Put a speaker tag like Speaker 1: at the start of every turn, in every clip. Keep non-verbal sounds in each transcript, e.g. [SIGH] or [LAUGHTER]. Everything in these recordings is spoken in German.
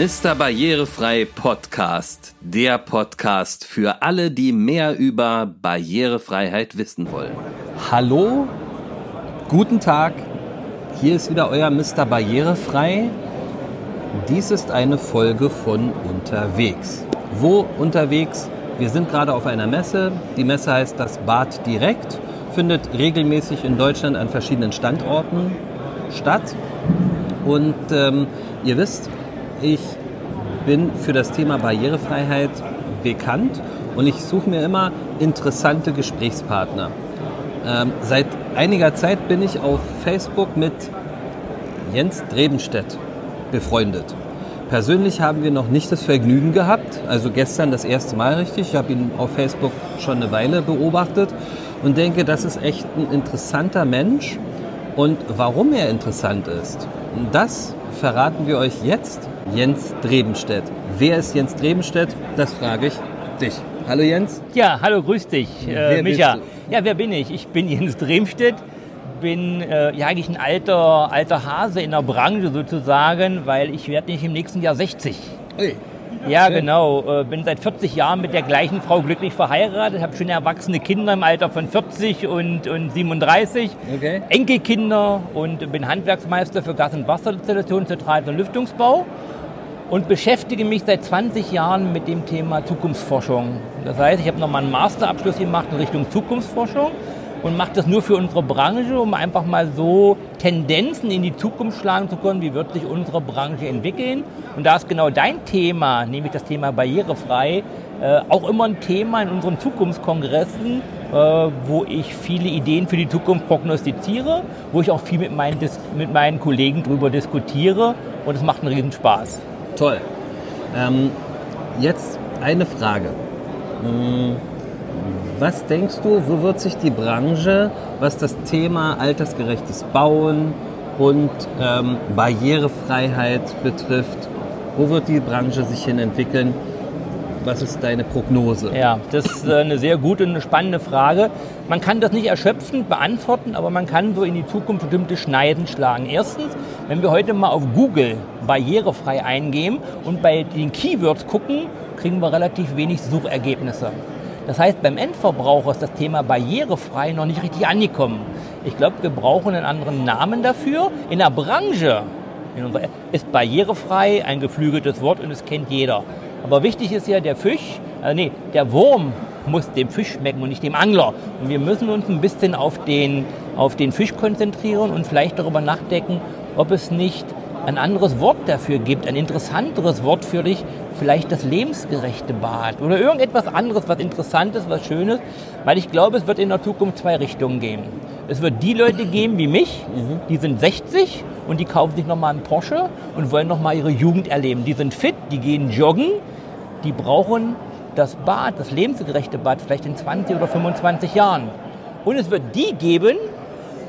Speaker 1: Mr. Barrierefrei Podcast, der Podcast für alle, die mehr über Barrierefreiheit wissen wollen.
Speaker 2: Hallo, guten Tag, hier ist wieder euer Mr. Barrierefrei. Dies ist eine Folge von Unterwegs. Wo unterwegs? Wir sind gerade auf einer Messe. Die Messe heißt das Bad Direkt, findet regelmäßig in Deutschland an verschiedenen Standorten statt. Und ähm, ihr wisst, ich bin für das Thema Barrierefreiheit bekannt und ich suche mir immer interessante Gesprächspartner. Ähm, seit einiger Zeit bin ich auf Facebook mit Jens Drebenstedt befreundet. Persönlich haben wir noch nicht das Vergnügen gehabt, also gestern das erste Mal richtig. Ich habe ihn auf Facebook schon eine Weile beobachtet und denke, das ist echt ein interessanter Mensch. Und warum er interessant ist, das verraten wir euch jetzt. Jens Drebenstedt. Wer ist Jens Drebenstedt? Das frage ich dich. Hallo Jens.
Speaker 3: Ja, hallo, grüß dich, äh, Micha. Ja, wer bin ich? Ich bin [LAUGHS] Jens Dremstedt, bin äh, ja eigentlich ein alter, alter Hase in der Branche sozusagen, weil ich werde nicht im nächsten Jahr 60. Ui. Ja, Schön. genau. Äh, bin seit 40 Jahren mit der gleichen Frau glücklich verheiratet, habe schon erwachsene Kinder im Alter von 40 und, und 37, okay. Enkelkinder und bin Handwerksmeister für Gas- und Wasserinstallation, Zentralen- und Lüftungsbau und beschäftige mich seit 20 Jahren mit dem Thema Zukunftsforschung. Das heißt, ich habe nochmal einen Masterabschluss gemacht in Richtung Zukunftsforschung und mache das nur für unsere Branche, um einfach mal so Tendenzen in die Zukunft schlagen zu können, wie wird sich unsere Branche entwickeln. Und da ist genau dein Thema, nämlich das Thema barrierefrei, äh, auch immer ein Thema in unseren Zukunftskongressen, äh, wo ich viele Ideen für die Zukunft prognostiziere, wo ich auch viel mit meinen, mit meinen Kollegen darüber diskutiere und es macht einen riesen Spaß.
Speaker 2: Toll. Ähm, jetzt eine Frage. Hm, was denkst du, wo wird sich die Branche, was das Thema altersgerechtes Bauen und ähm, Barrierefreiheit betrifft, wo wird die Branche sich hin entwickeln? Was ist deine Prognose?
Speaker 3: Ja, das ist äh, eine sehr gute und spannende Frage. Man kann das nicht erschöpfend beantworten, aber man kann so in die Zukunft bestimmte Schneiden schlagen. Erstens, wenn wir heute mal auf Google barrierefrei eingeben und bei den Keywords gucken, kriegen wir relativ wenig Suchergebnisse. Das heißt, beim Endverbraucher ist das Thema barrierefrei noch nicht richtig angekommen. Ich glaube, wir brauchen einen anderen Namen dafür. In der Branche ist barrierefrei ein geflügeltes Wort und es kennt jeder. Aber wichtig ist ja der Fisch, äh, nee, der Wurm muss dem Fisch schmecken und nicht dem Angler. Und wir müssen uns ein bisschen auf den, auf den Fisch konzentrieren und vielleicht darüber nachdenken, ob es nicht ein anderes Wort dafür gibt, ein interessanteres Wort für dich, vielleicht das lebensgerechte Bad oder irgendetwas anderes, was interessantes, was schönes, weil ich glaube, es wird in der Zukunft zwei Richtungen geben. Es wird die Leute geben wie mich, die sind 60 und die kaufen sich nochmal einen Porsche und wollen nochmal ihre Jugend erleben. Die sind fit, die gehen joggen, die brauchen das Bad, das lebensgerechte Bad, vielleicht in 20 oder 25 Jahren. Und es wird die geben,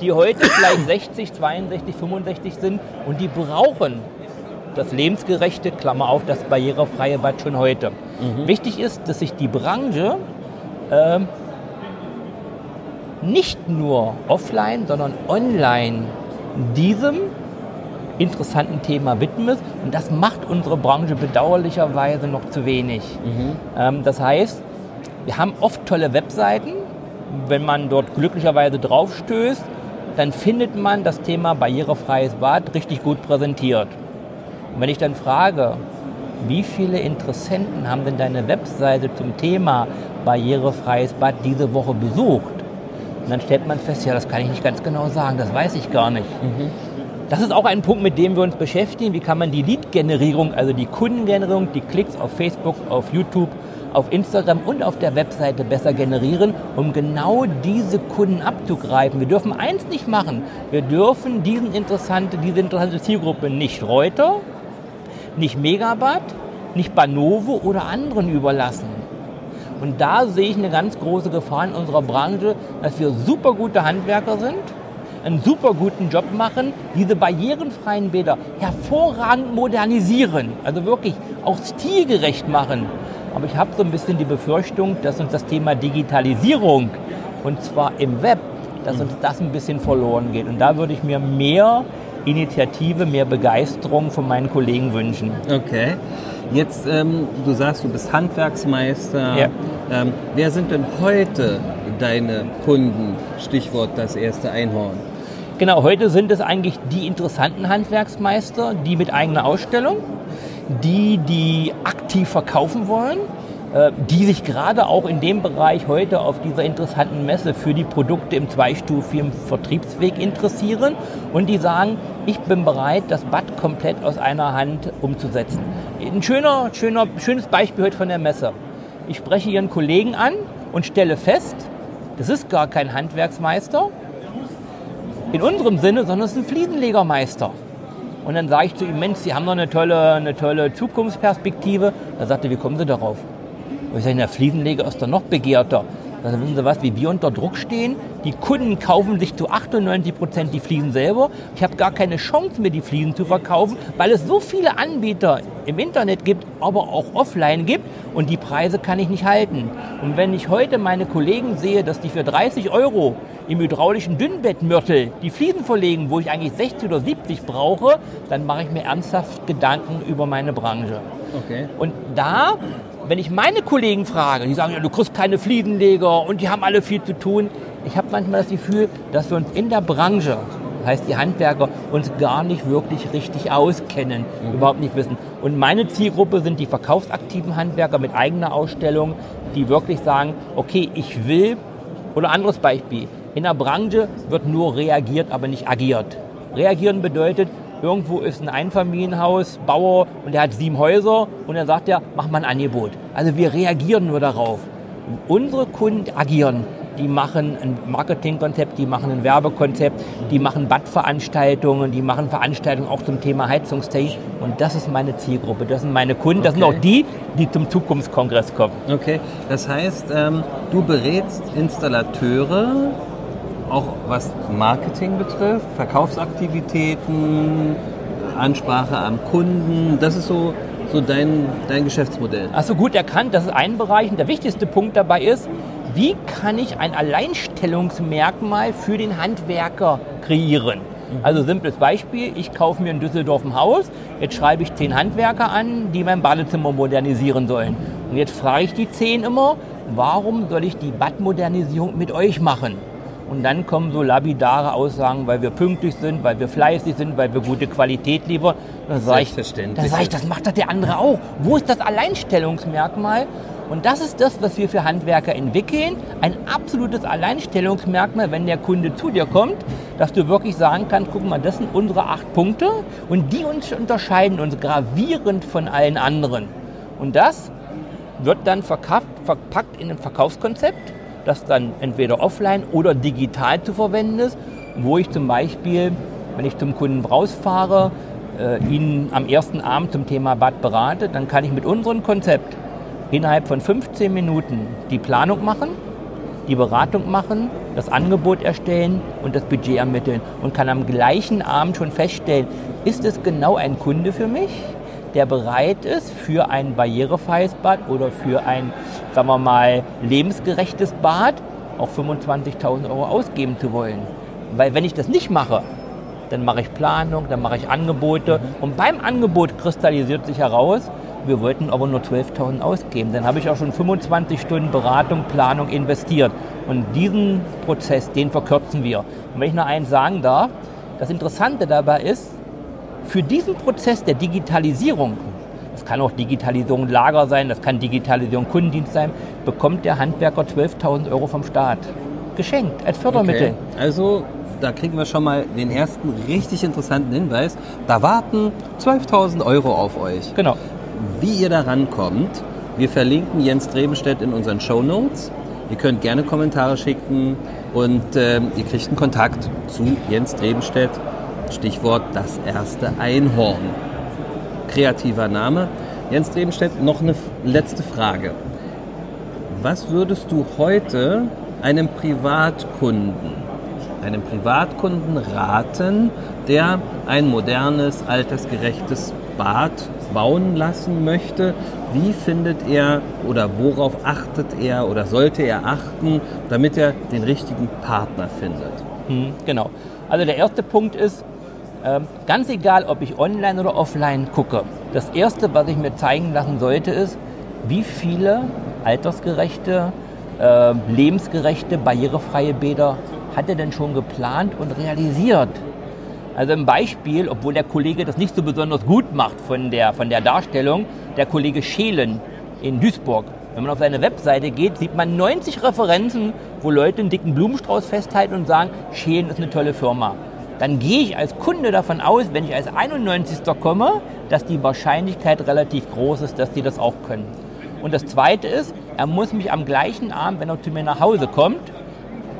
Speaker 3: die heute vielleicht 60, 62, 65 sind und die brauchen das lebensgerechte, Klammer auf, das barrierefreie Bad schon heute. Mhm. Wichtig ist, dass sich die Branche äh, nicht nur offline, sondern online diesem interessanten Thema widmet. Und das macht unsere Branche bedauerlicherweise noch zu wenig. Mhm. Ähm, das heißt, wir haben oft tolle Webseiten. Wenn man dort glücklicherweise draufstößt, dann findet man das Thema barrierefreies Bad richtig gut präsentiert. Und wenn ich dann frage, wie viele Interessenten haben denn deine Webseite zum Thema barrierefreies Bad diese Woche besucht? Und dann stellt man fest, ja, das kann ich nicht ganz genau sagen, das weiß ich gar nicht. Mhm. Das ist auch ein Punkt, mit dem wir uns beschäftigen. Wie kann man die Lead-Generierung, also die Kundengenerierung, die Klicks auf Facebook, auf YouTube, auf Instagram und auf der Webseite besser generieren, um genau diese Kunden abzugreifen. Wir dürfen eins nicht machen. Wir dürfen diesen interessante, diese interessante Zielgruppe nicht Reuter, nicht Megabad, nicht Banovo oder anderen überlassen. Und da sehe ich eine ganz große Gefahr in unserer Branche, dass wir super gute Handwerker sind, einen super guten Job machen, diese barrierenfreien Bäder hervorragend modernisieren, also wirklich auch stilgerecht machen. Aber ich habe so ein bisschen die Befürchtung, dass uns das Thema Digitalisierung, und zwar im Web, dass uns das ein bisschen verloren geht. Und da würde ich mir mehr Initiative, mehr Begeisterung von meinen Kollegen wünschen.
Speaker 2: Okay. Jetzt, ähm, du sagst, du bist Handwerksmeister.
Speaker 3: Ja.
Speaker 2: Ähm, wer sind denn heute deine Kunden? Stichwort das erste Einhorn.
Speaker 3: Genau, heute sind es eigentlich die interessanten Handwerksmeister, die mit eigener Ausstellung, die, die aktiv verkaufen wollen, äh, die sich gerade auch in dem Bereich heute auf dieser interessanten Messe für die Produkte im zweistufigen Vertriebsweg interessieren und die sagen, ich bin bereit, das Bad komplett aus einer Hand umzusetzen. Ein schöner, schöner, schönes Beispiel heute von der Messe. Ich spreche Ihren Kollegen an und stelle fest, das ist gar kein Handwerksmeister in unserem Sinne, sondern es ist ein Fliesenlegermeister. Und dann sage ich zu ihm, Mensch, Sie haben doch eine tolle, eine tolle Zukunftsperspektive. Da sagte er, wie kommen Sie darauf? Und ich sage, der Fliesenleger ist doch noch begehrter. Dann wissen Sie was, wie wir unter Druck stehen. Die Kunden kaufen sich zu 98 Prozent die Fliesen selber. Ich habe gar keine Chance, mir die Fliesen zu verkaufen, weil es so viele Anbieter im Internet gibt, aber auch offline gibt und die Preise kann ich nicht halten. Und wenn ich heute meine Kollegen sehe, dass die für 30 Euro im hydraulischen Dünnbettmörtel die Fliesen verlegen, wo ich eigentlich 60 oder 70 brauche, dann mache ich mir ernsthaft Gedanken über meine Branche.
Speaker 2: Okay.
Speaker 3: Und da wenn ich meine Kollegen frage, die sagen, ja, du kriegst keine Fliesenleger und die haben alle viel zu tun. Ich habe manchmal das Gefühl, dass wir uns in der Branche, das heißt die Handwerker, uns gar nicht wirklich richtig auskennen, mhm. überhaupt nicht wissen. Und meine Zielgruppe sind die verkaufsaktiven Handwerker mit eigener Ausstellung, die wirklich sagen, okay, ich will, oder anderes Beispiel, in der Branche wird nur reagiert, aber nicht agiert. Reagieren bedeutet, irgendwo ist ein Einfamilienhaus, Bauer und der hat sieben Häuser und dann sagt er, mach mal ein Angebot. Also wir reagieren nur darauf. Unsere Kunden agieren. Die machen ein Marketingkonzept, die machen ein Werbekonzept, die machen Badveranstaltungen, die machen Veranstaltungen auch zum Thema Heizungstechnik. Und das ist meine Zielgruppe, das sind meine Kunden, das okay. sind auch die, die zum Zukunftskongress kommen.
Speaker 2: Okay, das heißt, ähm, du berätst Installateure, auch was Marketing betrifft, Verkaufsaktivitäten, Ansprache am Kunden, das ist so, so dein, dein Geschäftsmodell.
Speaker 3: Hast du gut erkannt, das ist ein Bereich. Und der wichtigste Punkt dabei ist, wie kann ich ein Alleinstellungsmerkmal für den Handwerker kreieren? Mhm. Also simples Beispiel, ich kaufe mir in Düsseldorf ein Haus, jetzt schreibe ich zehn Handwerker an, die mein Badezimmer modernisieren sollen. Und jetzt frage ich die zehn immer, warum soll ich die Badmodernisierung mit euch machen? Und dann kommen so labidare Aussagen, weil wir pünktlich sind, weil wir fleißig sind, weil wir gute Qualität liefern.
Speaker 2: Dann sage ich, dann
Speaker 3: sag ich, das macht doch der andere auch. Wo ist das Alleinstellungsmerkmal? Und das ist das, was wir für Handwerker entwickeln. Ein absolutes Alleinstellungsmerkmal, wenn der Kunde zu dir kommt, dass du wirklich sagen kannst, guck mal, das sind unsere acht Punkte und die uns unterscheiden uns gravierend von allen anderen. Und das wird dann verkauft, verpackt in ein Verkaufskonzept das dann entweder offline oder digital zu verwenden ist, wo ich zum Beispiel, wenn ich zum Kunden rausfahre, äh, ihn am ersten Abend zum Thema Bad berate, dann kann ich mit unserem Konzept innerhalb von 15 Minuten die Planung machen, die Beratung machen, das Angebot erstellen und das Budget ermitteln und kann am gleichen Abend schon feststellen, ist es genau ein Kunde für mich? der bereit ist, für ein barrierefreies Bad oder für ein, sagen wir mal, lebensgerechtes Bad auch 25.000 Euro ausgeben zu wollen. Weil wenn ich das nicht mache, dann mache ich Planung, dann mache ich Angebote mhm. und beim Angebot kristallisiert sich heraus, wir wollten aber nur 12.000 ausgeben. Dann habe ich auch schon 25 Stunden Beratung, Planung investiert. Und diesen Prozess, den verkürzen wir. Und wenn ich noch eins sagen darf, das Interessante dabei ist, für diesen Prozess der Digitalisierung, das kann auch Digitalisierung Lager sein, das kann Digitalisierung Kundendienst sein, bekommt der Handwerker 12.000 Euro vom Staat. Geschenkt, als Fördermittel.
Speaker 2: Okay. Also da kriegen wir schon mal den ersten richtig interessanten Hinweis. Da warten 12.000 Euro auf euch.
Speaker 3: Genau.
Speaker 2: Wie ihr da rankommt, wir verlinken Jens Drebenstedt in unseren Show Notes. Ihr könnt gerne Kommentare schicken und äh, ihr kriegt einen Kontakt zu Jens Drebenstedt Stichwort das erste Einhorn. Kreativer Name. Jens Drebenstedt, noch eine letzte Frage. Was würdest du heute einem Privatkunden, einem Privatkunden raten, der ein modernes, altersgerechtes Bad bauen lassen möchte? Wie findet er oder worauf achtet er oder sollte er achten, damit er den richtigen Partner findet?
Speaker 3: Hm, genau. Also der erste Punkt ist, ganz egal, ob ich online oder offline gucke. Das Erste, was ich mir zeigen lassen sollte, ist, wie viele altersgerechte, äh, lebensgerechte, barrierefreie Bäder hat er denn schon geplant und realisiert? Also ein Beispiel, obwohl der Kollege das nicht so besonders gut macht von der, von der Darstellung, der Kollege Schelen in Duisburg. Wenn man auf seine Webseite geht, sieht man 90 Referenzen, wo Leute einen dicken Blumenstrauß festhalten und sagen, Schelen ist eine tolle Firma. Dann gehe ich als Kunde davon aus, wenn ich als 91. komme, dass die Wahrscheinlichkeit relativ groß ist, dass die das auch können. Und das Zweite ist, er muss mich am gleichen Abend, wenn er zu mir nach Hause kommt,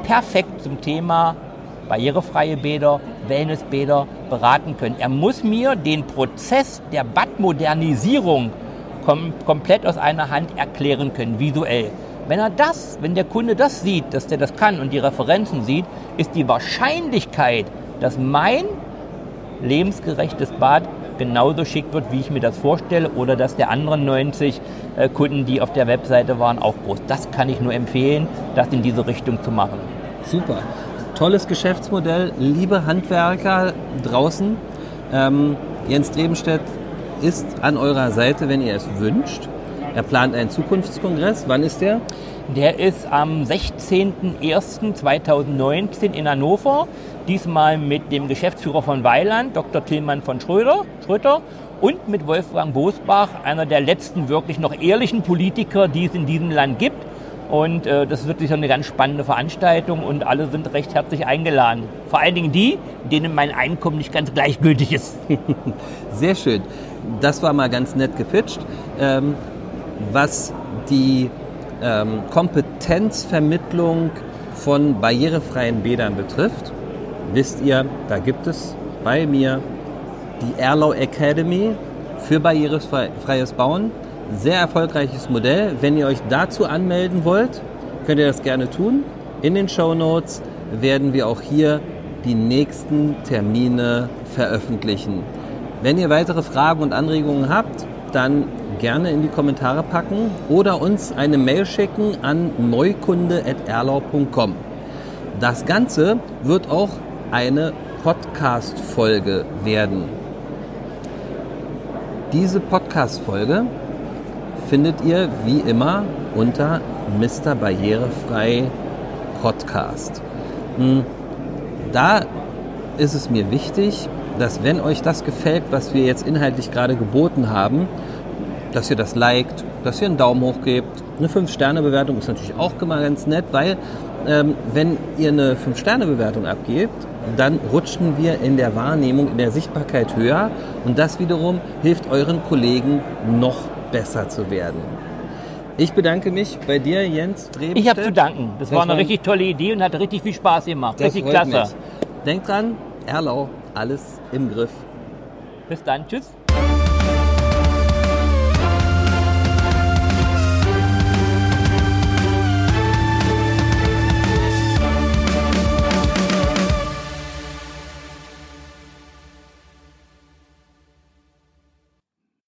Speaker 3: perfekt zum Thema barrierefreie Bäder, Wellnessbäder beraten können. Er muss mir den Prozess der Badmodernisierung kom komplett aus einer Hand erklären können, visuell. Wenn er das, wenn der Kunde das sieht, dass der das kann und die Referenzen sieht, ist die Wahrscheinlichkeit, dass mein lebensgerechtes Bad genauso schick wird, wie ich mir das vorstelle, oder dass der anderen 90 äh, Kunden, die auf der Webseite waren, auch groß. Das kann ich nur empfehlen, das in diese Richtung zu machen.
Speaker 2: Super. Tolles Geschäftsmodell, liebe Handwerker draußen. Ähm, Jens Drebenstedt ist an eurer Seite, wenn ihr es wünscht. Er plant einen Zukunftskongress. Wann ist der?
Speaker 3: Der ist am 16.01.2019 in Hannover. Diesmal mit dem Geschäftsführer von Weiland, Dr. Tillmann von Schröder, Schröter und mit Wolfgang Bosbach, einer der letzten wirklich noch ehrlichen Politiker, die es in diesem Land gibt. Und äh, das ist wirklich eine ganz spannende Veranstaltung und alle sind recht herzlich eingeladen. Vor allen Dingen die, denen mein Einkommen nicht ganz gleichgültig ist. [LAUGHS]
Speaker 2: Sehr schön. Das war mal ganz nett gepitcht. Ähm, was die ähm, Kompetenzvermittlung von barrierefreien Bädern betrifft, wisst ihr, da gibt es bei mir die Erlau Academy für barrierefreies Bauen sehr erfolgreiches Modell. Wenn ihr euch dazu anmelden wollt, könnt ihr das gerne tun. In den Show Notes werden wir auch hier die nächsten Termine veröffentlichen. Wenn ihr weitere Fragen und Anregungen habt, dann gerne in die Kommentare packen oder uns eine Mail schicken an neukunde.erlau.com. Das Ganze wird auch eine Podcast-Folge werden. Diese Podcast-Folge findet ihr wie immer unter Mr. Barrierefrei Podcast. Hm, da ist es mir wichtig, dass wenn euch das gefällt, was wir jetzt inhaltlich gerade geboten haben, dass ihr das liked, dass ihr einen Daumen hoch gebt. Eine 5-Sterne-Bewertung ist natürlich auch immer ganz nett, weil ähm, wenn ihr eine 5-Sterne-Bewertung abgebt, dann rutschen wir in der Wahrnehmung, in der Sichtbarkeit höher und das wiederum hilft euren Kollegen noch besser zu werden. Ich bedanke mich bei dir, Jens Dreben.
Speaker 3: Ich habe zu danken. Das, das war eine richtig tolle Idee und hat richtig viel Spaß gemacht. Richtig klasse. Mich.
Speaker 2: Denkt dran, Erlau, alles im Griff.
Speaker 3: Bis dann. Tschüss.